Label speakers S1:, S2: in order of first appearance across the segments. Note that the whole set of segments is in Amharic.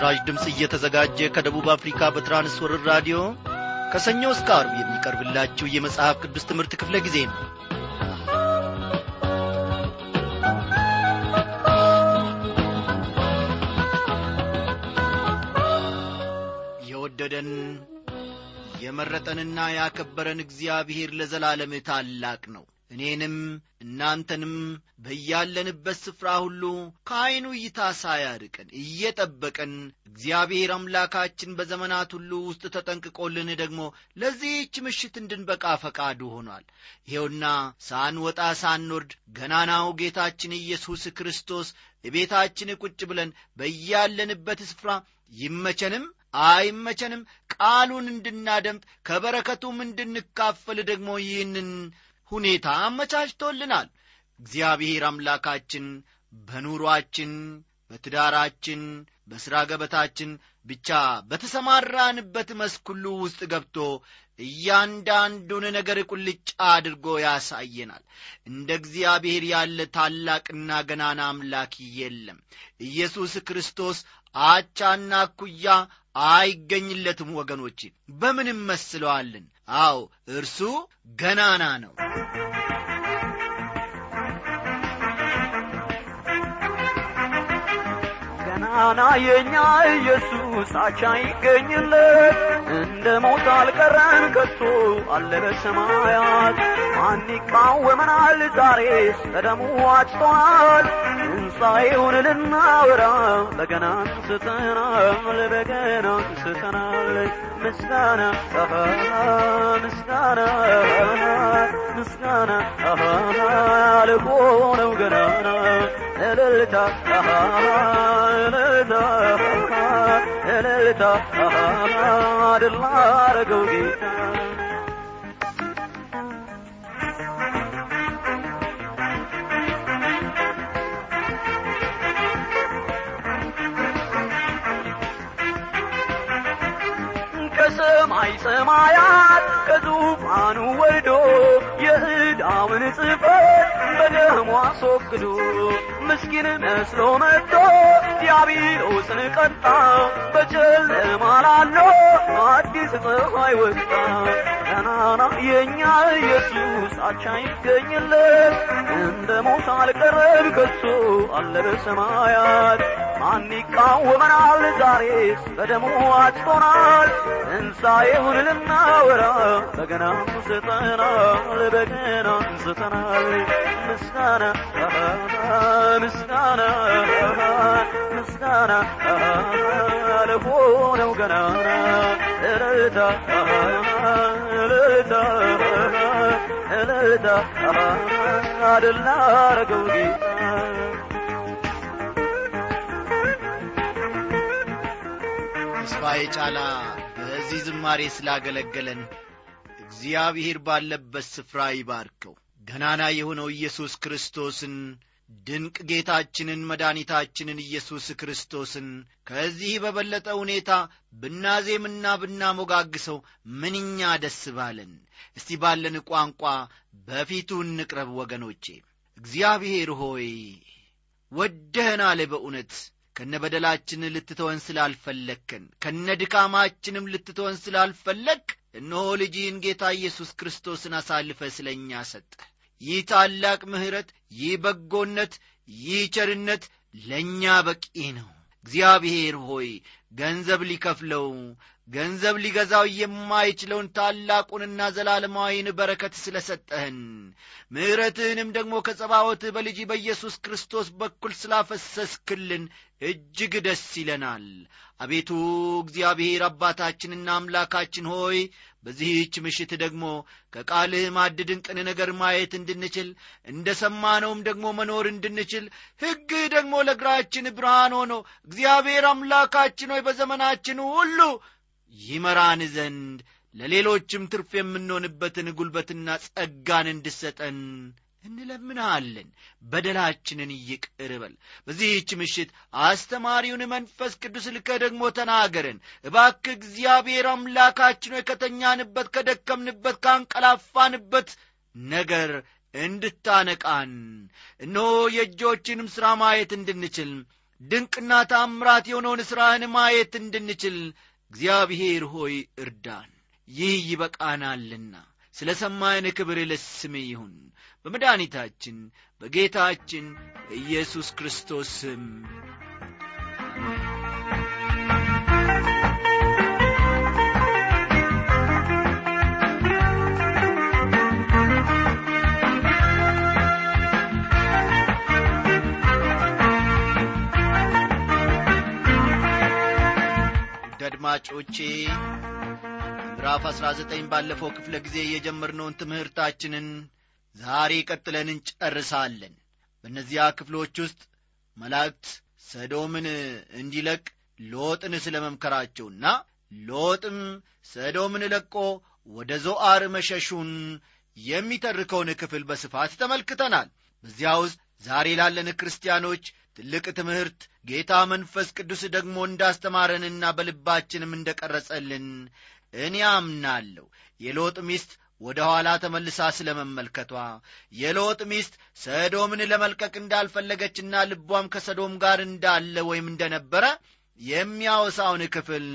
S1: ይህ በምስራች ድምፅ እየተዘጋጀ ከደቡብ አፍሪካ በትራንስወርር ራዲዮ ከሰኞ እስከ አርብ የሚቀርብላችሁ የመጽሐፍ ቅዱስ ትምህርት ክፍለ ጊዜ ነው። የወደደን የመረጠንና ያከበረን እግዚአብሔር ለዘላለም ታላቅ ነው እኔንም እናንተንም በያለንበት ስፍራ ሁሉ ከዐይኑ እይታ ሳያርቀን እየጠበቀን እግዚአብሔር አምላካችን በዘመናት ሁሉ ውስጥ ተጠንቅቆልን ደግሞ ለዚህች ምሽት እንድንበቃ ፈቃዱ ሆኗል። ይኸውና ሳንወጣ ሳንወርድ ገናናው ጌታችን ኢየሱስ ክርስቶስ ቤታችን ቁጭ ብለን በያለንበት ስፍራ ይመቸንም አይመቸንም? ቃሉን እንድናደምጥ ከበረከቱም እንድንካፈል ደግሞ ይህንን ሁኔታ አመቻችቶልናል። እግዚአብሔር አምላካችን በኑሯችን በትዳራችን በሥራ ገበታችን ብቻ በተሰማራንበት መስክ ውስጥ ገብቶ እያንዳንዱን ነገር ቁልጫ አድርጎ ያሳየናል። እንደ እግዚአብሔር ያለ ታላቅና ገናና አምላክ የለም። ኢየሱስ ክርስቶስ አቻና ኩያ አይገኝለትም ወገኖቼ። በምን መስለዋለን አዎ እርሱ ገናና ነው።
S2: ገናና የእኛ ኢየሱስ አቻ ይገኝለት እንደ ሞት አልቀረን ከቶ አለ በሰማያት ማን ይቃወመናል? ዛሬስ በደሙ ዋጅቶናል ትንሣኤውን ልናወራ በገና አንስተናል በገና አንስተናል። ምስጋና ምስጋና ምስጋና ለሆነው ገናና። እልልታ እልልታ እልልታ ድል ላረገው ጌታ። ከሰማይ ሰማያት ከዙፋኑ ወርዶ የዕዳውን ጽሕፈት በደሙ አስወግዶ ምስኪን መስሎ መጥቶ ዲያብሎስን ቀጣ በጨለማ ላለው አዲስ ፀሐይ ወጣ። ገናና የእኛ ኢየሱስ አቻ ይገኝለት እንደ ሞት አልቀረብ ከቶ አለ በሰማያት ማን ይቃወመናል ዛሬስ በደሙ አጭቶናል ትንሣኤውን ልናወራ በገና አንስተናል በገና አንስተናል ምስጋና ምስጋና ምስጋና ለሆነው ገናና እልልታ እልልታ እልልታ ላረገው ጌታ
S1: ተስፋዬ ጫላ በዚህ ዝማሬ ስላገለገለን እግዚአብሔር ባለበት ስፍራ ይባርከው። ገናና የሆነው ኢየሱስ ክርስቶስን ድንቅ ጌታችንን መድኃኒታችንን ኢየሱስ ክርስቶስን ከዚህ በበለጠ ሁኔታ ብናዜምና ብናሞጋግሰው ምንኛ ደስ ባለን! እስቲ ባለን ቋንቋ በፊቱ እንቅረብ ወገኖቼ። እግዚአብሔር ሆይ ወደህናለ በእውነት ከነ በደላችን ልትተወን ስላልፈለግከን ከነ ድካማችንም ልትተወን ስላልፈለግ እነሆ ልጅህን ጌታ ኢየሱስ ክርስቶስን አሳልፈ ስለ እኛ ሰጠህ። ይህ ታላቅ ምሕረት ይህ በጎነት ይህ ቸርነት ለእኛ በቂ ነው። እግዚአብሔር ሆይ ገንዘብ ሊከፍለው ገንዘብ ሊገዛው የማይችለውን ታላቁንና ዘላለማዊን በረከት ስለ ሰጠህን ምሕረትህንም ደግሞ ከጸባወት በልጅ በኢየሱስ ክርስቶስ በኩል ስላፈሰስክልን እጅግ ደስ ይለናል። አቤቱ እግዚአብሔር አባታችንና አምላካችን ሆይ በዚህች ምሽት ደግሞ ከቃልህ ማድ ድንቅን ነገር ማየት እንድንችል እንደ ሰማነውም ደግሞ መኖር እንድንችል ሕግህ ደግሞ ለእግራችን ብርሃን ሆኖ እግዚአብሔር አምላካችን ሆይ በዘመናችን ሁሉ ይመራን ዘንድ ለሌሎችም ትርፍ የምንሆንበትን ጉልበትና ጸጋን እንድሰጠን እንለምንሃለን። በደላችንን ይቅር በዚህች ምሽት አስተማሪውን መንፈስ ቅዱስ ልከ ደግሞ ተናገረን። እባክ እግዚአብሔር አምላካችን ከተኛንበት ከደከምንበት ካንቀላፋንበት ነገር እንድታነቃን። እነሆ የእጆችንም ሥራ ማየት እንድንችል ድንቅና ታምራት የሆነውን ሥራህን ማየት እንድንችል እግዚአብሔር ሆይ እርዳን ይህ ይበቃናልና። ስለ ሰማይን ክብር ለስም ይሁን። በመድኃኒታችን በጌታችን በኢየሱስ ክርስቶስ ስም አድማጮቼ ምዕራፍ አሥራ ዘጠኝ ባለፈው ክፍለ ጊዜ የጀመርነውን ትምህርታችንን ዛሬ ቀጥለን እንጨርሳለን። በእነዚያ ክፍሎች ውስጥ መላእክት ሰዶምን እንዲለቅ ሎጥን ስለ መምከራቸውና ሎጥም ሰዶምን ለቆ ወደ ዞአር መሸሹን የሚተርከውን ክፍል በስፋት ተመልክተናል። በዚያ ውስጥ ዛሬ ላለን ክርስቲያኖች ትልቅ ትምህርት ጌታ መንፈስ ቅዱስ ደግሞ እንዳስተማረንና በልባችንም እንደ ቀረጸልን እኔ አምናለሁ። የሎጥ ሚስት ወደ ኋላ ተመልሳ ስለ መመልከቷ የሎጥ ሚስት ሰዶምን ለመልቀቅ እንዳልፈለገችና ልቧም ከሰዶም ጋር እንዳለ ወይም እንደነበረ የሚያወሳውን ክፍል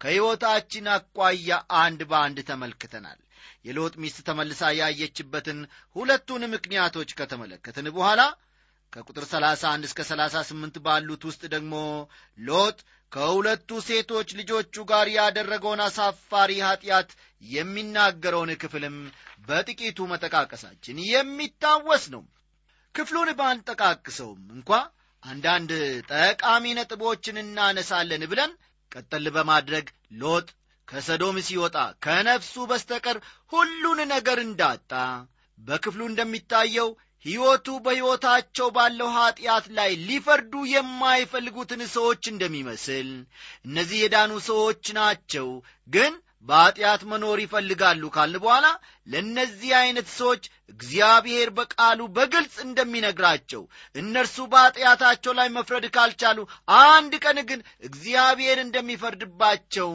S1: ከሕይወታችን አኳያ አንድ በአንድ ተመልክተናል። የሎጥ ሚስት ተመልሳ ያየችበትን ሁለቱን ምክንያቶች ከተመለከትን በኋላ ከቁጥር 31 እስከ 38 ባሉት ውስጥ ደግሞ ሎጥ ከሁለቱ ሴቶች ልጆቹ ጋር ያደረገውን አሳፋሪ ኀጢአት የሚናገረውን ክፍልም በጥቂቱ መጠቃቀሳችን የሚታወስ ነው። ክፍሉን ባንጠቃቅሰውም እንኳ አንዳንድ ጠቃሚ ነጥቦችን እናነሳለን ብለን ቀጠል በማድረግ ሎጥ ከሰዶም ሲወጣ ከነፍሱ በስተቀር ሁሉን ነገር እንዳጣ በክፍሉ እንደሚታየው ሕይወቱ በሕይወታቸው ባለው ኀጢአት ላይ ሊፈርዱ የማይፈልጉትን ሰዎች እንደሚመስል እነዚህ የዳኑ ሰዎች ናቸው ግን በኀጢአት መኖር ይፈልጋሉ ካልን በኋላ ለእነዚህ ዐይነት ሰዎች እግዚአብሔር በቃሉ በግልጽ እንደሚነግራቸው እነርሱ በኀጢአታቸው ላይ መፍረድ ካልቻሉ አንድ ቀን ግን እግዚአብሔር እንደሚፈርድባቸው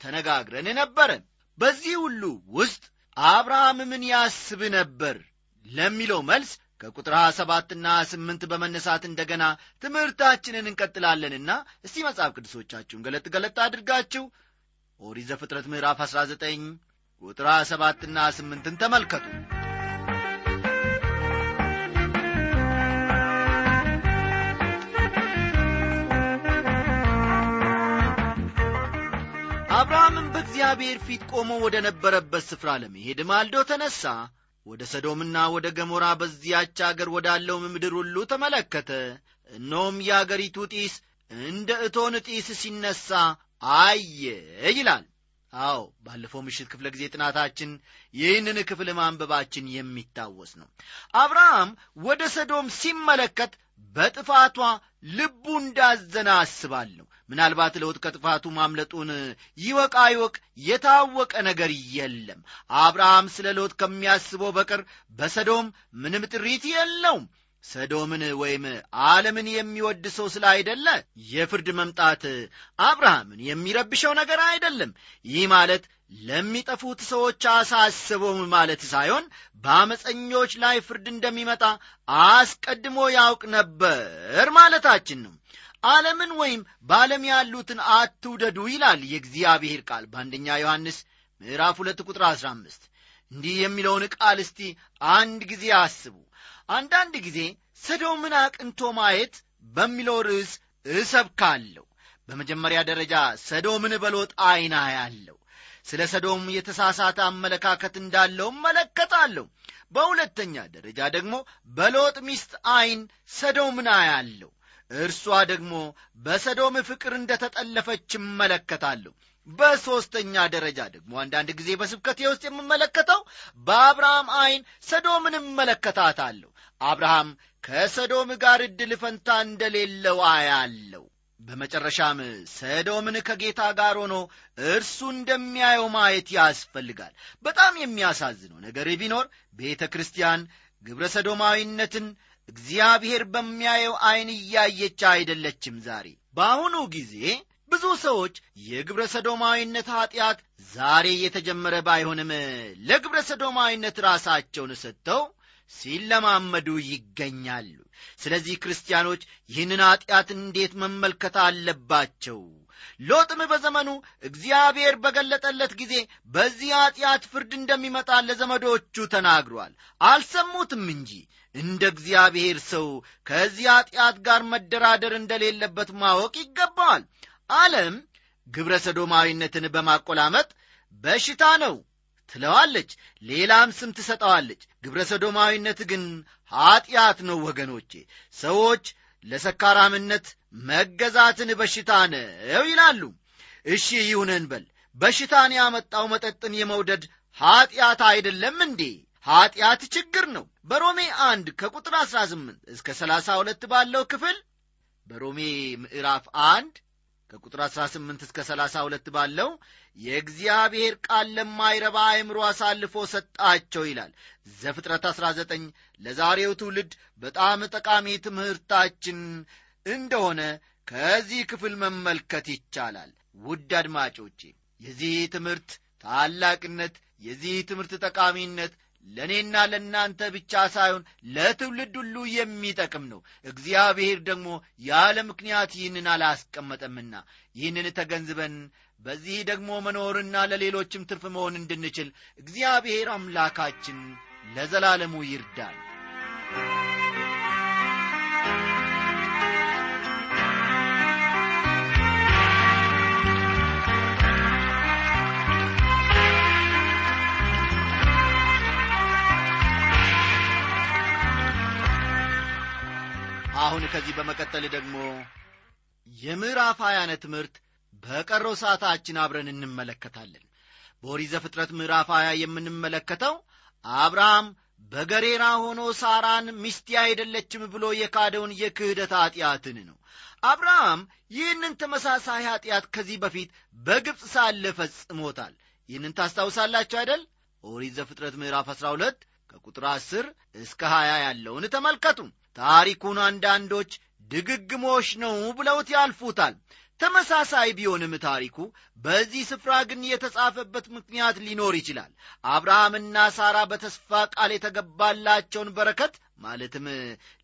S1: ተነጋግረን ነበረ። በዚህ ሁሉ ውስጥ አብርሃም ምን ያስብ ነበር ለሚለው መልስ ከቁጥር 27ና 8 በመነሳት እንደገና ትምህርታችንን እንቀጥላለንና እስቲ መጽሐፍ ቅዱሶቻችሁን ገለጥ ገለጥ አድርጋችሁ ኦሪት ዘፍጥረት ምዕራፍ 19 ቁጥር 27ና 8ን ተመልከቱ። አብርሃምም በእግዚአብሔር ፊት ቆሞ ወደ ነበረበት ስፍራ ለመሄድ ማልዶ ተነሣ ወደ ሰዶምና ወደ ገሞራ በዚያች አገር ወዳለውም ምድር ሁሉ ተመለከተ። እነሆም የአገሪቱ ጢስ እንደ እቶን ጢስ ሲነሣ አየ ይላል። አዎ ባለፈው ምሽት ክፍለ ጊዜ ጥናታችን ይህንን ክፍል ማንበባችን የሚታወስ ነው። አብርሃም ወደ ሰዶም ሲመለከት በጥፋቷ ልቡ እንዳዘነ አስባለሁ ምናልባት ለውጥ ከጥፋቱ ማምለጡን ይወቅ አይወቅ የታወቀ ነገር የለም። አብርሃም ስለ ሎጥ ከሚያስበው በቀር በሰዶም ምንም ጥሪት የለውም። ሰዶምን ወይም ዓለምን የሚወድ ሰው ስለ አይደለ የፍርድ መምጣት አብርሃምን የሚረብሸው ነገር አይደለም። ይህ ማለት ለሚጠፉት ሰዎች አሳስበውም ማለት ሳይሆን በአመፀኞች ላይ ፍርድ እንደሚመጣ አስቀድሞ ያውቅ ነበር ማለታችን ነው ዓለምን ወይም በዓለም ያሉትን አትውደዱ ይላል የእግዚአብሔር ቃል በአንደኛ ዮሐንስ ምዕራፍ ሁለት ቁጥር አሥራ አምስት። እንዲህ የሚለውን ቃል እስቲ አንድ ጊዜ አስቡ። አንዳንድ ጊዜ ሰዶምን አቅንቶ ማየት በሚለው ርዕስ እሰብካለሁ። በመጀመሪያ ደረጃ ሰዶምን በሎጥ ዐይና ያለው ስለ ሰዶም የተሳሳተ አመለካከት እንዳለው መለከታለሁ በሁለተኛ ደረጃ ደግሞ በሎጥ ሚስት ዐይን ሰዶምን አያለሁ እርሷ ደግሞ በሰዶም ፍቅር እንደ ተጠለፈች እመለከታለሁ። በሦስተኛ ደረጃ ደግሞ አንዳንድ ጊዜ በስብከቴ ውስጥ የምመለከተው በአብርሃም ዐይን ሰዶምን እመለከታታለሁ። አብርሃም ከሰዶም ጋር ዕድል ፈንታ እንደሌለው አያለው በመጨረሻም ሰዶምን ከጌታ ጋር ሆኖ እርሱ እንደሚያየው ማየት ያስፈልጋል። በጣም የሚያሳዝነው ነገር ቢኖር ቤተ ክርስቲያን ግብረ ሰዶማዊነትን እግዚአብሔር በሚያየው ዐይን እያየች አይደለችም ዛሬ። በአሁኑ ጊዜ ብዙ ሰዎች የግብረ ሰዶማዊነት ኀጢአት ዛሬ የተጀመረ ባይሆንም ለግብረ ሰዶማዊነት ራሳቸውን ሰጥተው ሲለማመዱ ይገኛሉ። ስለዚህ ክርስቲያኖች ይህንን ኀጢአት እንዴት መመልከት አለባቸው? ሎጥም በዘመኑ እግዚአብሔር በገለጠለት ጊዜ በዚህ ኀጢአት ፍርድ እንደሚመጣ ለዘመዶቹ ተናግሯል። አልሰሙትም እንጂ እንደ እግዚአብሔር ሰው ከዚህ ኀጢአት ጋር መደራደር እንደሌለበት ማወቅ ይገባዋል። ዓለም ግብረ ሰዶማዊነትን በማቆላመጥ በሽታ ነው ትለዋለች ሌላም ስም ትሰጠዋለች። ግብረ ሰዶማዊነት ግን ኀጢአት ነው ወገኖቼ። ሰዎች ለሰካራምነት መገዛትን በሽታ ነው ይላሉ። እሺ ይሁነን በል በሽታን ያመጣው መጠጥን የመውደድ ኀጢአት አይደለም እንዴ ኀጢአት ችግር ነው። በሮሜ አንድ ከቁጥር 18 እስከ 32 ባለው ክፍል በሮሜ ምዕራፍ አንድ ከቁጥር 18 እስከ 32 ባለው የእግዚአብሔር ቃል ለማይረባ አእምሮ አሳልፎ ሰጣቸው ይላል። ዘፍጥረት 19 ለዛሬው ትውልድ በጣም ጠቃሚ ትምህርታችን እንደሆነ ከዚህ ክፍል መመልከት ይቻላል። ውድ አድማጮቼ የዚህ ትምህርት ታላቅነት የዚህ ትምህርት ጠቃሚነት ለእኔና ለእናንተ ብቻ ሳይሆን ለትውልድ ሁሉ የሚጠቅም ነው። እግዚአብሔር ደግሞ ያለ ምክንያት ይህንን አላስቀመጠምና ይህንን ተገንዝበን በዚህ ደግሞ መኖርና ለሌሎችም ትርፍ መሆን እንድንችል እግዚአብሔር አምላካችን ለዘላለሙ ይርዳል አሁን ከዚህ በመቀጠል ደግሞ የምዕራፍ ሀያነ ትምህርት በቀረው ሰዓታችን አብረን እንመለከታለን። በኦሪት ዘፍጥረት ምዕራፍ ሀያ የምንመለከተው አብርሃም በገሬራ ሆኖ ሳራን ሚስቴ አይደለችም ብሎ የካደውን የክህደት ኀጢአትን ነው። አብርሃም ይህንን ተመሳሳይ ኀጢአት ከዚህ በፊት በግብፅ ሳለ ፈጽሞታል። ይህንን ታስታውሳላችሁ አይደል? ኦሪት ዘፍጥረት ምዕራፍ 12 ከቁጥር 10 እስከ 20 ያለውን ተመልከቱ ታሪኩን አንዳንዶች ድግግሞሽ ነው ብለውት ያልፉታል። ተመሳሳይ ቢሆንም ታሪኩ በዚህ ስፍራ ግን የተጻፈበት ምክንያት ሊኖር ይችላል። አብርሃምና ሳራ በተስፋ ቃል የተገባላቸውን በረከት ማለትም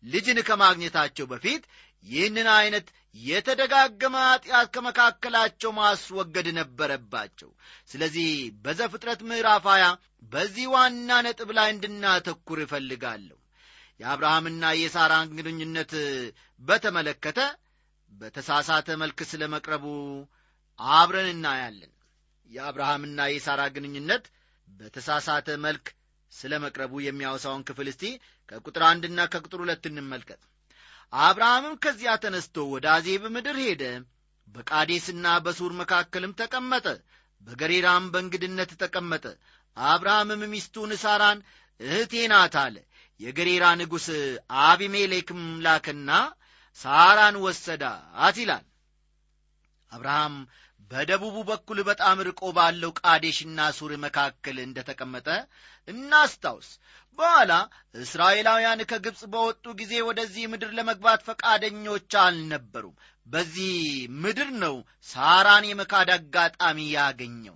S1: ልጅን ከማግኘታቸው በፊት ይህንን ዐይነት የተደጋገመ ኀጢአት ከመካከላቸው ማስወገድ ነበረባቸው። ስለዚህ በዘፍጥረት ምዕራፍ 20 በዚህ ዋና ነጥብ ላይ እንድናተኩር እፈልጋለሁ የአብርሃምና የሳራን ግንኙነት በተመለከተ በተሳሳተ መልክ ስለ መቅረቡ አብረን እናያለን። የአብርሃምና የሳራ ግንኙነት በተሳሳተ መልክ ስለ መቅረቡ የሚያወሳውን ክፍል እስቲ ከቁጥር አንድና ከቁጥር ሁለት እንመልከት። አብርሃምም ከዚያ ተነስቶ ወደ አዜብ ምድር ሄደ በቃዴስና በሱር መካከልም ተቀመጠ በገሬራም በእንግድነት ተቀመጠ። አብርሃምም ሚስቱን ሳራን እህቴ ናት አለ የገሬራ ንጉሥ አቢሜሌክም ላከና ሳራን ወሰዳት ይላል። አብርሃም በደቡቡ በኩል በጣም ርቆ ባለው ቃዴሽና ሱር መካከል እንደ ተቀመጠ እናስታውስ። በኋላ እስራኤላውያን ከግብፅ በወጡ ጊዜ ወደዚህ ምድር ለመግባት ፈቃደኞች አልነበሩም በዚህ ምድር ነው ሳራን የመካድ አጋጣሚ ያገኘው።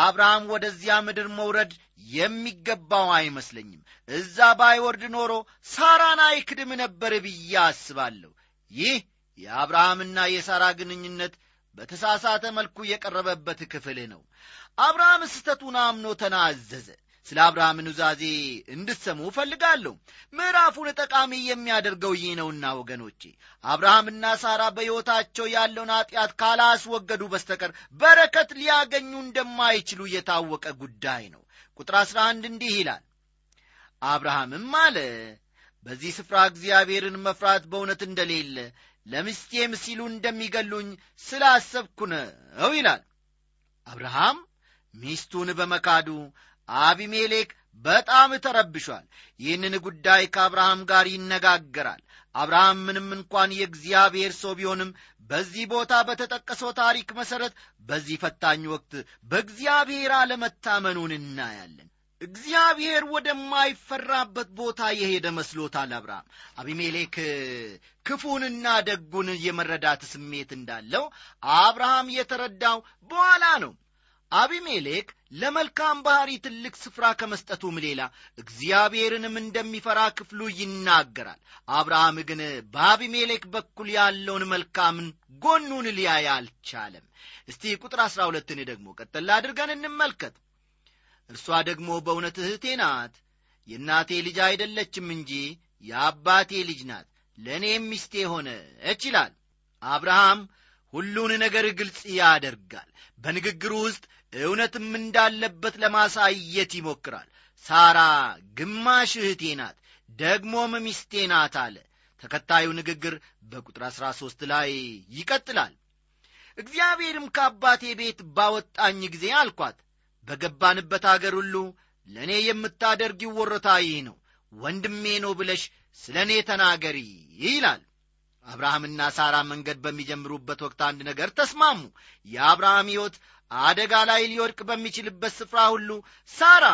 S1: አብርሃም ወደዚያ ምድር መውረድ የሚገባው አይመስለኝም። እዛ ባይወርድ ኖሮ ሳራን አይክድም ነበር ብዬ አስባለሁ። ይህ የአብርሃምና የሳራ ግንኙነት በተሳሳተ መልኩ የቀረበበት ክፍል ነው። አብርሃም ስተቱን አምኖ ተናዘዘ ስለ አብርሃም ኑዛዜ እንድትሰሙ እፈልጋለሁ። ምዕራፉን ጠቃሚ የሚያደርገው ይህ ነውና ወገኖቼ አብርሃምና ሳራ በሕይወታቸው ያለውን ኀጢአት ካላስወገዱ በስተቀር በረከት ሊያገኙ እንደማይችሉ የታወቀ ጉዳይ ነው። ቁጥር አሥራ አንድ እንዲህ ይላል አብርሃምም አለ በዚህ ስፍራ እግዚአብሔርን መፍራት በእውነት እንደሌለ ለምስቴም ሲሉ እንደሚገሉኝ ስላሰብኩ ነው ይላል። አብርሃም ሚስቱን በመካዱ አቢሜሌክ በጣም ተረብሿል። ይህንን ጉዳይ ከአብርሃም ጋር ይነጋገራል። አብርሃም ምንም እንኳን የእግዚአብሔር ሰው ቢሆንም በዚህ ቦታ በተጠቀሰው ታሪክ መሠረት በዚህ ፈታኝ ወቅት በእግዚአብሔር አለመታመኑን እናያለን። እግዚአብሔር ወደማይፈራበት ቦታ የሄደ መስሎታል አብርሃም። አቢሜሌክ ክፉንና ደጉን የመረዳት ስሜት እንዳለው አብርሃም የተረዳው በኋላ ነው አቢሜሌክ ለመልካም ባሕሪ ትልቅ ስፍራ ከመስጠቱም ሌላ እግዚአብሔርንም እንደሚፈራ ክፍሉ ይናገራል። አብርሃም ግን በአቢሜሌክ በኩል ያለውን መልካምን ጎኑን ሊያይ አልቻለም። እስቲ ቁጥር አሥራ ሁለትን ደግሞ ቀጠል አድርገን እንመልከት። እርሷ ደግሞ በእውነት እህቴ ናት። የእናቴ ልጅ አይደለችም እንጂ የአባቴ ልጅ ናት። ለእኔም ሚስቴ ሆነች ይላል። አብርሃም ሁሉን ነገር ግልጽ ያደርጋል። በንግግሩ ውስጥ እውነትም እንዳለበት ለማሳየት ይሞክራል። ሳራ ግማሽ እህቴ ናት ደግሞም ሚስቴ ናት አለ። ተከታዩ ንግግር በቁጥር አሥራ ሦስት ላይ ይቀጥላል። እግዚአብሔርም ከአባቴ ቤት ባወጣኝ ጊዜ አልኳት በገባንበት አገር ሁሉ ለእኔ የምታደርጊው ወሮታ ይህ ነው ወንድሜ ነው ብለሽ ስለ እኔ ተናገሪ ይላል። አብርሃምና ሳራ መንገድ በሚጀምሩበት ወቅት አንድ ነገር ተስማሙ። የአብርሃም ሕይወት አደጋ ላይ ሊወድቅ በሚችልበት ስፍራ ሁሉ ሳራ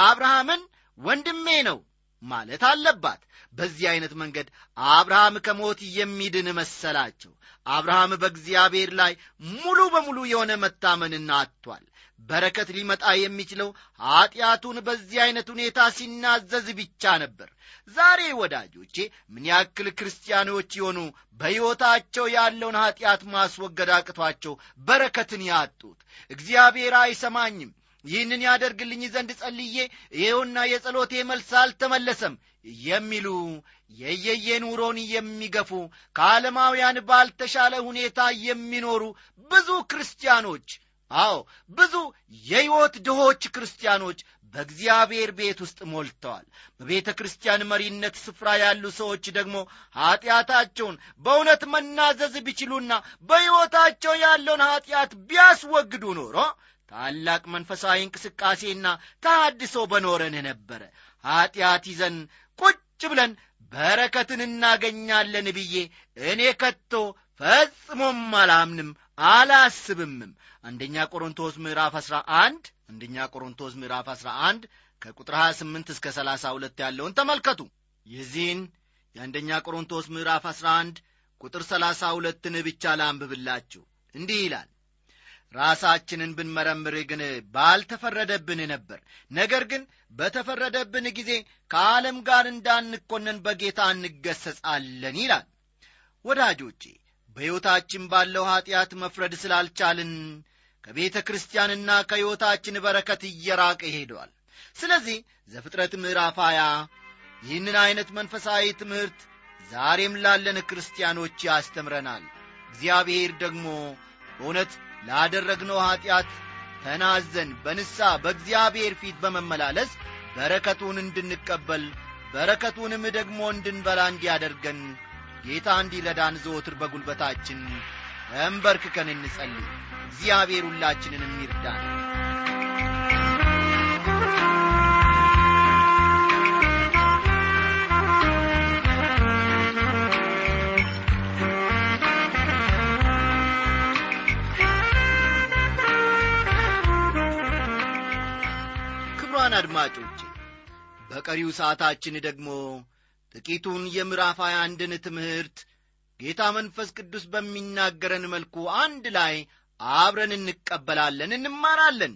S1: አብርሃምን ወንድሜ ነው ማለት አለባት። በዚህ ዐይነት መንገድ አብርሃም ከሞት የሚድን መሰላቸው። አብርሃም በእግዚአብሔር ላይ ሙሉ በሙሉ የሆነ መታመንን አጥቷል በረከት ሊመጣ የሚችለው ኀጢአቱን በዚህ ዐይነት ሁኔታ ሲናዘዝ ብቻ ነበር። ዛሬ ወዳጆቼ ምን ያክል ክርስቲያኖች የሆኑ በሕይወታቸው ያለውን ኀጢአት ማስወገድ አቅቷቸው በረከትን ያጡት? እግዚአብሔር አይሰማኝም። ይህንን ያደርግልኝ ዘንድ ጸልዬ ይኸውና የጸሎቴ መልስ አልተመለሰም የሚሉ የየየ ኑሮን የሚገፉ ከዓለማውያን ባልተሻለ ሁኔታ የሚኖሩ ብዙ ክርስቲያኖች አዎ ብዙ የሕይወት ድሆች ክርስቲያኖች በእግዚአብሔር ቤት ውስጥ ሞልተዋል። በቤተ ክርስቲያን መሪነት ስፍራ ያሉ ሰዎች ደግሞ ኀጢአታቸውን በእውነት መናዘዝ ቢችሉና በሕይወታቸው ያለውን ኀጢአት ቢያስወግዱ ኖሮ ታላቅ መንፈሳዊ እንቅስቃሴና ተሃድሶ በኖረን ነበረ። ኀጢአት ይዘን ቁጭ ብለን በረከትን እናገኛለን ብዬ እኔ ከቶ ፈጽሞም አላምንም አላስብምም። አንደኛ ቆሮንቶስ ምዕራፍ 11 አንደኛ ቆሮንቶስ ምዕራፍ 11 ከቁጥር 28 እስከ 32 ያለውን ተመልከቱ። የዚህን የአንደኛ ቆሮንቶስ ምዕራፍ 11 ቁጥር 32ን ብቻ ላንብብላችሁ። እንዲህ ይላል ራሳችንን ብንመረምር ግን ባልተፈረደብን ነበር። ነገር ግን በተፈረደብን ጊዜ ከዓለም ጋር እንዳንኮነን በጌታ እንገሰጻለን ይላል። ወዳጆቼ በሕይወታችን ባለው ኀጢአት መፍረድ ስላልቻልን ከቤተ ክርስቲያንና ከሕይወታችን በረከት እየራቀ ሄደዋል ስለዚህ ዘፍጥረት ምዕራፍ ሀያ ይህንን ዐይነት መንፈሳዊ ትምህርት ዛሬም ላለን ክርስቲያኖች ያስተምረናል። እግዚአብሔር ደግሞ በእውነት ላደረግነው ኀጢአት ተናዘን በንሳ በእግዚአብሔር ፊት በመመላለስ በረከቱን እንድንቀበል በረከቱንም ደግሞ እንድንበላ እንዲያደርገን ጌታ እንዲረዳን ዘወትር በጉልበታችን ተንበርክከን እንጸልይ። እግዚአብሔር ሁላችንን የሚርዳን ክቡራን አድማጮቼ በቀሪው ሰዓታችን ደግሞ ጥቂቱን የምዕራፍ ሃያ አንድን ትምህርት ጌታ መንፈስ ቅዱስ በሚናገረን መልኩ አንድ ላይ አብረን እንቀበላለን እንማራለን።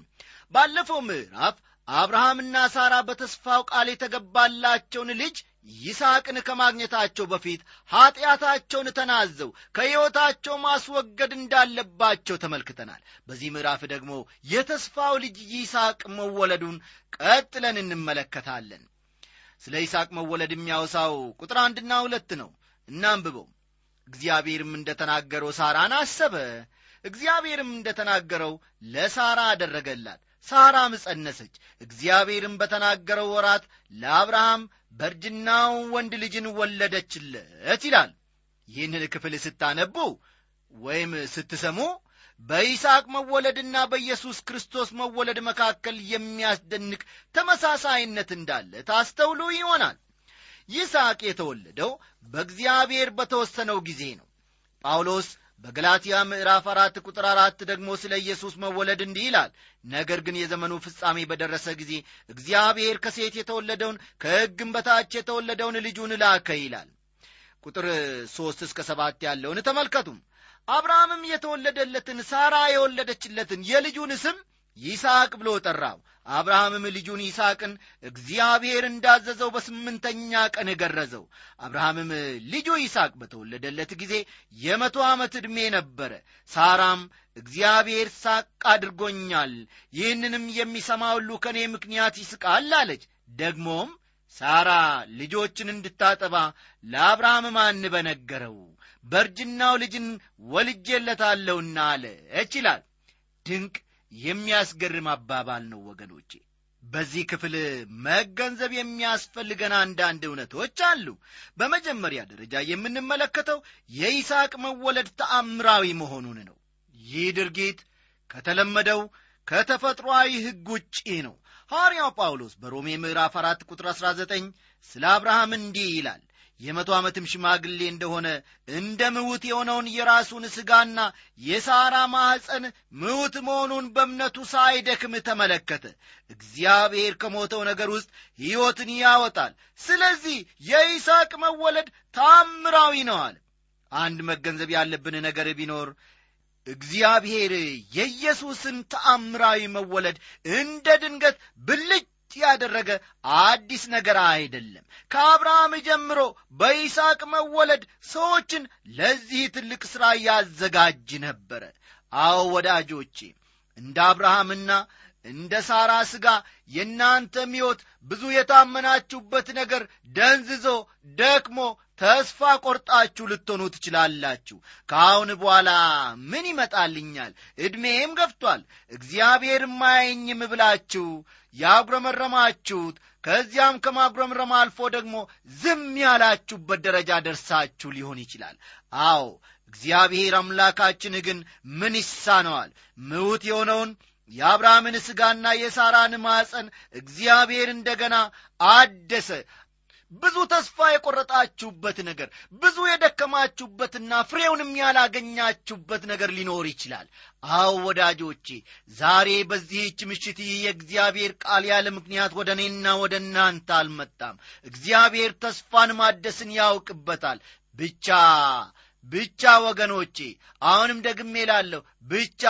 S1: ባለፈው ምዕራፍ አብርሃምና ሳራ በተስፋው ቃል የተገባላቸውን ልጅ ይስሐቅን ከማግኘታቸው በፊት ኀጢአታቸውን ተናዘው ከሕይወታቸው ማስወገድ እንዳለባቸው ተመልክተናል። በዚህ ምዕራፍ ደግሞ የተስፋው ልጅ ይስሐቅ መወለዱን ቀጥለን እንመለከታለን ስለ ይስሐቅ መወለድ የሚያወሳው ቁጥር አንድና ሁለት ነው። እናንብበው። እግዚአብሔርም እንደ ተናገረው ሳራን አሰበ። እግዚአብሔርም እንደ ተናገረው ለሳራ አደረገላት። ሳራም ጸነሰች። እግዚአብሔርም በተናገረው ወራት ለአብርሃም በእርጅናው ወንድ ልጅን ወለደችለት ይላል። ይህንን ክፍል ስታነቡ ወይም ስትሰሙ በይስሐቅ መወለድና በኢየሱስ ክርስቶስ መወለድ መካከል የሚያስደንቅ ተመሳሳይነት እንዳለ ታስተውሉ ይሆናል። ይስሐቅ የተወለደው በእግዚአብሔር በተወሰነው ጊዜ ነው። ጳውሎስ በገላትያ ምዕራፍ አራት ቁጥር አራት ደግሞ ስለ ኢየሱስ መወለድ እንዲህ ይላል ነገር ግን የዘመኑ ፍጻሜ በደረሰ ጊዜ እግዚአብሔር ከሴት የተወለደውን ከሕግም በታች የተወለደውን ልጁን ላከ ይላል። ቁጥር ሦስት እስከ ሰባት ያለውን ተመልከቱም አብርሃምም የተወለደለትን ሳራ የወለደችለትን የልጁን ስም ይስሐቅ ብሎ ጠራው። አብርሃምም ልጁን ይስሐቅን እግዚአብሔር እንዳዘዘው በስምንተኛ ቀን ገረዘው። አብርሃምም ልጁ ይስሐቅ በተወለደለት ጊዜ የመቶ ዓመት ዕድሜ ነበረ። ሳራም እግዚአብሔር ሳቅ አድርጎኛል ይህንንም የሚሰማ ሁሉ ከእኔ ምክንያት ይስቃል አለች። ደግሞም ሳራ ልጆችን እንድታጠባ ለአብርሃም ማን በነገረው በእርጅናው ልጅን ወልጄለታለሁና አለች ይላል። ድንቅ የሚያስገርም አባባል ነው ወገኖቼ። በዚህ ክፍል መገንዘብ የሚያስፈልገን አንዳንድ እውነቶች አሉ። በመጀመሪያ ደረጃ የምንመለከተው የይስሐቅ መወለድ ተአምራዊ መሆኑን ነው። ይህ ድርጊት ከተለመደው ከተፈጥሮአዊ ሕግ ውጪ ነው። ሐዋርያው ጳውሎስ በሮሜ ምዕራፍ 4 ቁጥር 19 ስለ አብርሃም እንዲህ ይላል የመቶ ዓመትም ሽማግሌ እንደሆነ እንደ ምውት የሆነውን የራሱን ሥጋና የሳራ ማኅፀን ምውት መሆኑን በእምነቱ ሳይደክም ተመለከተ። እግዚአብሔር ከሞተው ነገር ውስጥ ሕይወትን ያወጣል። ስለዚህ የይስሐቅ መወለድ ታምራዊ አለ። አንድ መገንዘብ ያለብን ነገር ቢኖር እግዚአብሔር የኢየሱስን ተአምራዊ መወለድ እንደ ድንገት ብልጭ ያደረገ አዲስ ነገር አይደለም። ከአብርሃም ጀምሮ በይስሐቅ መወለድ ሰዎችን ለዚህ ትልቅ ሥራ ያዘጋጅ ነበረ። አዎ ወዳጆቼ እንደ አብርሃምና እንደ ሳራ ሥጋ የእናንተም ሕይወት ብዙ የታመናችሁበት ነገር ደንዝዞ ደክሞ ተስፋ ቆርጣችሁ ልትሆኑ ትችላላችሁ። ከአሁን በኋላ ምን ይመጣልኛል? ዕድሜም ገፍቷል። እግዚአብሔር ማየኝም ብላችሁ ያጉረመረማችሁት ከዚያም ከማጉረምረም አልፎ ደግሞ ዝም ያላችሁበት ደረጃ ደርሳችሁ ሊሆን ይችላል። አዎ እግዚአብሔር አምላካችን ግን ምን ይሳነዋል? ምውት የሆነውን የአብርሃምን ሥጋና የሳራን ማፀን እግዚአብሔር እንደገና አደሰ ብዙ ተስፋ የቆረጣችሁበት ነገር ብዙ የደከማችሁበትና ፍሬውንም ያላገኛችሁበት ነገር ሊኖር ይችላል። አዎ ወዳጆቼ ዛሬ በዚህች ምሽት ይህ የእግዚአብሔር ቃል ያለ ምክንያት ወደ እኔና ወደ እናንተ አልመጣም። እግዚአብሔር ተስፋን ማደስን ያውቅበታል። ብቻ ብቻ ወገኖቼ አሁንም ደግሜ ላለሁ ብቻ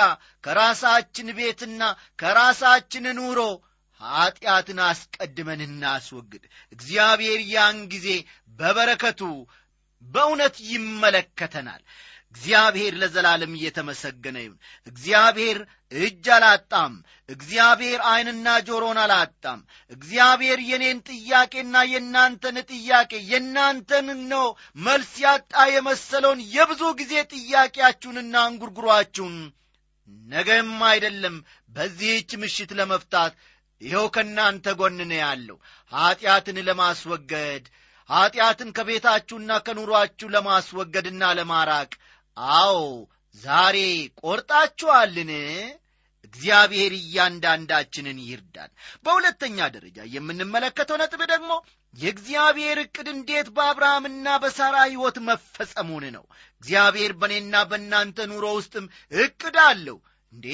S1: ከራሳችን ቤትና ከራሳችን ኑሮ ኀጢአትን አስቀድመን እናስወግድ። እግዚአብሔር ያን ጊዜ በበረከቱ በእውነት ይመለከተናል። እግዚአብሔር ለዘላለም እየተመሰገነ ይሁን። እግዚአብሔር እጅ አላጣም። እግዚአብሔር ዐይንና ጆሮን አላጣም። እግዚአብሔር የኔን ጥያቄና የእናንተን ጥያቄ የእናንተን ነው መልስ ያጣ የመሰለውን የብዙ ጊዜ ጥያቄያችሁንና እንጉርጉሯችሁን ነገም አይደለም በዚህች ምሽት ለመፍታት ይኸው ከእናንተ ጎን ነው ያለው። ኀጢአትን ለማስወገድ ኀጢአትን ከቤታችሁና ከኑሮአችሁ ለማስወገድና ለማራቅ። አዎ ዛሬ ቆርጣችኋልን? እግዚአብሔር እያንዳንዳችንን ይርዳን። በሁለተኛ ደረጃ የምንመለከተው ነጥብ ደግሞ የእግዚአብሔር ዕቅድ እንዴት በአብርሃምና በሳራ ሕይወት መፈጸሙን ነው። እግዚአብሔር በእኔና በእናንተ ኑሮ ውስጥም ዕቅድ አለው እንዴ?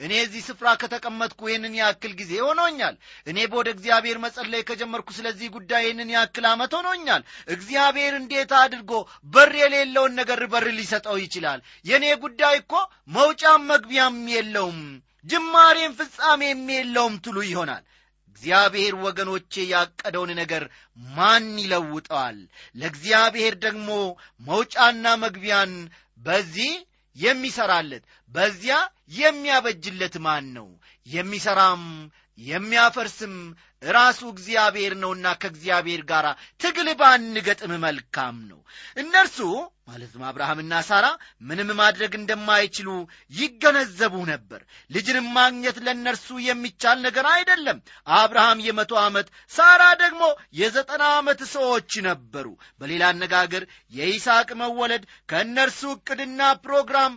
S1: እኔ እዚህ ስፍራ ከተቀመጥኩ ይህንን ያክል ጊዜ ሆኖኛል። እኔ በወደ እግዚአብሔር መጸለይ ከጀመርኩ ስለዚህ ጉዳይ ይህንን ያክል ዓመት ሆኖኛል። እግዚአብሔር እንዴት አድርጎ በር የሌለውን ነገር በር ሊሰጠው ይችላል? የእኔ ጉዳይ እኮ መውጫም መግቢያም የለውም ጅማሬም ፍጻሜም የለውም ትሉ ይሆናል። እግዚአብሔር ወገኖቼ ያቀደውን ነገር ማን ይለውጠዋል? ለእግዚአብሔር ደግሞ መውጫና መግቢያን በዚህ የሚሰራለት በዚያ የሚያበጅለት ማን ነው? የሚሰራም የሚያፈርስም ራሱ እግዚአብሔር ነውና ከእግዚአብሔር ጋር ትግል ባንገጥም መልካም ነው። እነርሱ ማለትም አብርሃምና ሳራ ምንም ማድረግ እንደማይችሉ ይገነዘቡ ነበር። ልጅንም ማግኘት ለእነርሱ የሚቻል ነገር አይደለም። አብርሃም የመቶ ዓመት ሳራ ደግሞ የዘጠና ዓመት ሰዎች ነበሩ። በሌላ አነጋገር የይስሐቅ መወለድ ከእነርሱ ዕቅድና ፕሮግራም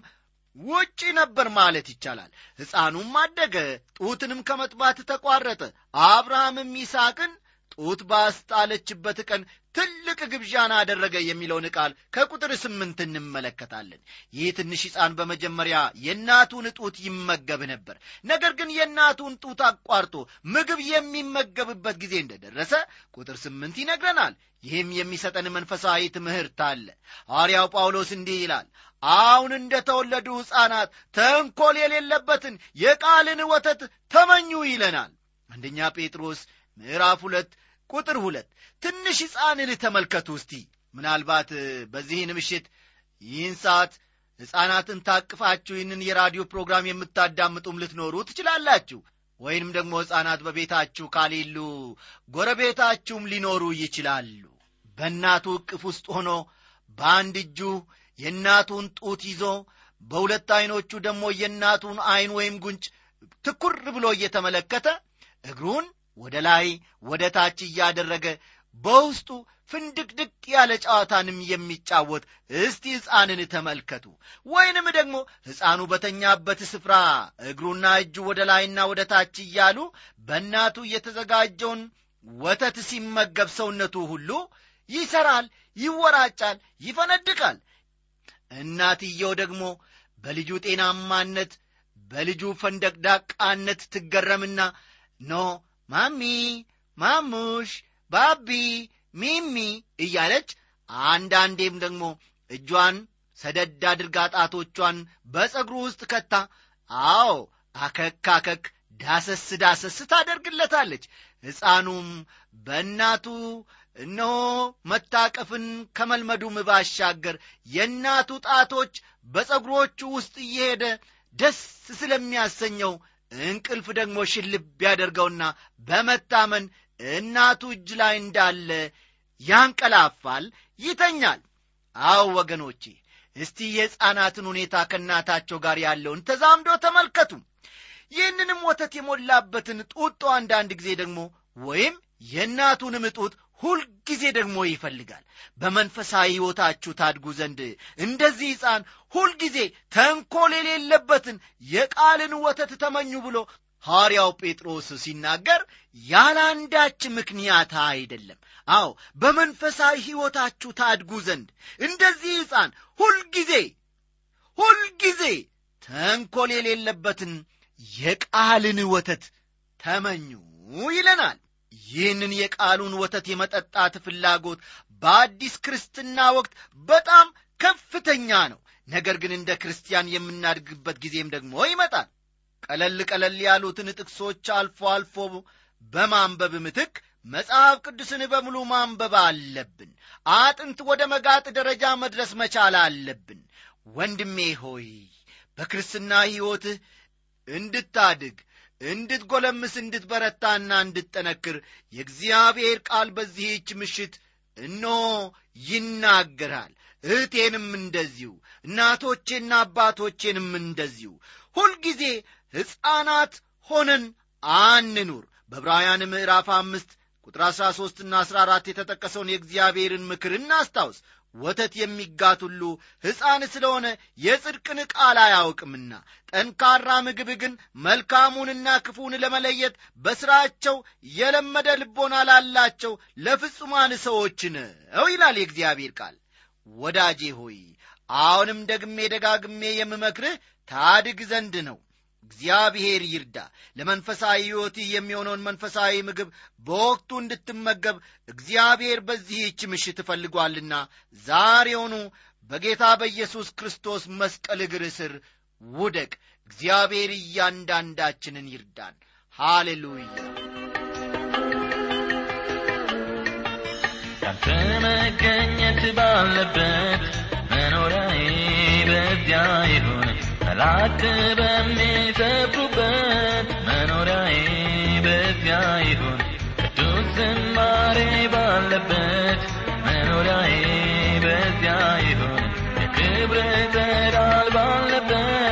S1: ውጪ ነበር ማለት ይቻላል ሕፃኑም አደገ ጡትንም ከመጥባት ተቋረጠ አብርሃምም ይስሐቅን ጡት ባስጣለችበት ቀን ትልቅ ግብዣን አደረገ የሚለውን ቃል ከቁጥር ስምንት እንመለከታለን። ይህ ትንሽ ሕፃን በመጀመሪያ የእናቱን ጡት ይመገብ ነበር። ነገር ግን የእናቱን ጡት አቋርጦ ምግብ የሚመገብበት ጊዜ እንደደረሰ ቁጥር ስምንት ይነግረናል። ይህም የሚሰጠን መንፈሳዊ ትምህርት አለ። ሐዋርያው ጳውሎስ እንዲህ ይላል፣ አሁን እንደ ተወለዱ ሕፃናት ተንኰል የሌለበትን የቃልን ወተት ተመኙ ይለናል። አንደኛ ጴጥሮስ ምዕራፍ ሁለት ቁጥር ሁለት ትንሽ ሕፃንን ተመልከቱ እስቲ። ምናልባት በዚህን ምሽት ይህን ሰዓት ሕፃናትን ታቅፋችሁ ይህንን የራዲዮ ፕሮግራም የምታዳምጡም ልትኖሩ ትችላላችሁ። ወይንም ደግሞ ሕፃናት በቤታችሁ ካሌሉ ጎረቤታችሁም ሊኖሩ ይችላሉ። በእናቱ ዕቅፍ ውስጥ ሆኖ በአንድ እጁ የእናቱን ጡት ይዞ በሁለት ዐይኖቹ ደግሞ የእናቱን ዐይን ወይም ጉንጭ ትኩር ብሎ እየተመለከተ እግሩን ወደ ላይ ወደ ታች እያደረገ በውስጡ ፍንድቅድቅ ያለ ጨዋታንም የሚጫወት እስቲ ሕፃንን ተመልከቱ። ወይንም ደግሞ ሕፃኑ በተኛበት ስፍራ እግሩና እጁ ወደ ላይና ወደ ታች እያሉ በእናቱ የተዘጋጀውን ወተት ሲመገብ ሰውነቱ ሁሉ ይሰራል፣ ይወራጫል፣ ይፈነድቃል። እናትየው ደግሞ በልጁ ጤናማነት በልጁ ፈንደቅዳቃነት ትገረምና ኖ ማሚ፣ ማሙሽ፣ ባቢ፣ ሚሚ እያለች አንዳንዴም ደግሞ እጇን ሰደድ አድርጋ ጣቶቿን በጸጉሩ ውስጥ ከታ አዎ አከክ አከክ ዳሰስ ዳሰስ ታደርግለታለች። ሕፃኑም በእናቱ እነሆ መታቀፍን ከመልመዱም ባሻገር የእናቱ ጣቶች በጸጉሮቹ ውስጥ እየሄደ ደስ ስለሚያሰኘው እንቅልፍ ደግሞ ሽልብ ያደርገውና በመታመን እናቱ እጅ ላይ እንዳለ ያንቀላፋል፣ ይተኛል። አዎ ወገኖቼ፣ እስቲ የሕፃናትን ሁኔታ ከእናታቸው ጋር ያለውን ተዛምዶ ተመልከቱ። ይህንንም ወተት የሞላበትን ጡጦ አንዳንድ ጊዜ ደግሞ ወይም የእናቱንም ጡት ሁልጊዜ ደግሞ ይፈልጋል። በመንፈሳዊ ሕይወታችሁ ታድጉ ዘንድ እንደዚህ ሕፃን ሁልጊዜ ተንኰል የሌለበትን የቃልን ወተት ተመኙ ብሎ ሐዋርያው ጴጥሮስ ሲናገር ያለ አንዳች ምክንያት አይደለም። አዎ በመንፈሳዊ ሕይወታችሁ ታድጉ ዘንድ እንደዚህ ሕፃን ሁልጊዜ ሁልጊዜ ተንኰል የሌለበትን የቃልን ወተት ተመኙ ይለናል። ይህንን የቃሉን ወተት የመጠጣት ፍላጎት በአዲስ ክርስትና ወቅት በጣም ከፍተኛ ነው። ነገር ግን እንደ ክርስቲያን የምናድግበት ጊዜም ደግሞ ይመጣል። ቀለል ቀለል ያሉትን ጥቅሶች አልፎ አልፎ በማንበብ ምትክ መጽሐፍ ቅዱስን በሙሉ ማንበብ አለብን። አጥንት ወደ መጋጥ ደረጃ መድረስ መቻል አለብን። ወንድሜ ሆይ በክርስትና ሕይወትህ እንድታድግ እንድትጎለምስ እንድትበረታና እንድትጠነክር የእግዚአብሔር ቃል በዚህች ምሽት እነሆ ይናገራል። እህቴንም እንደዚሁ እናቶቼና አባቶቼንም እንደዚሁ ሁልጊዜ ሕፃናት ሆነን አንኑር። በዕብራውያን ምዕራፍ አምስት ቁጥር አሥራ ሦስትና አሥራ አራት የተጠቀሰውን የእግዚአብሔርን ምክር እናስታውስ። ወተት የሚጋት ሁሉ ሕፃን ስለሆነ የጽድቅን ቃል አያውቅምና፣ ጠንካራ ምግብ ግን መልካሙንና ክፉን ለመለየት በሥራቸው የለመደ ልቦና ላላቸው ለፍጹማን ሰዎች ነው ይላል የእግዚአብሔር ቃል። ወዳጄ ሆይ አሁንም ደግሜ ደጋግሜ የምመክርህ ታድግ ዘንድ ነው። እግዚአብሔር ይርዳ። ለመንፈሳዊ ሕይወትህ የሚሆነውን መንፈሳዊ ምግብ በወቅቱ እንድትመገብ እግዚአብሔር በዚህች ምሽት እፈልጓልና ዛሬውኑ በጌታ በኢየሱስ ክርስቶስ መስቀል እግር ስር ውደቅ። እግዚአብሔር እያንዳንዳችንን ይርዳን። ሃሌሉያ።
S3: ያንተ መገኘት ባለበት መኖሪያዬ በዚያ ይሁን መላእክት በሚሰፍሩበት መኖሪያዬ በዚያ ይሁን። ቅዱስ ዝማሬ ባለበት መኖሪያዬ በዚያ ይሁን። የክብር ጸዳል ባለበት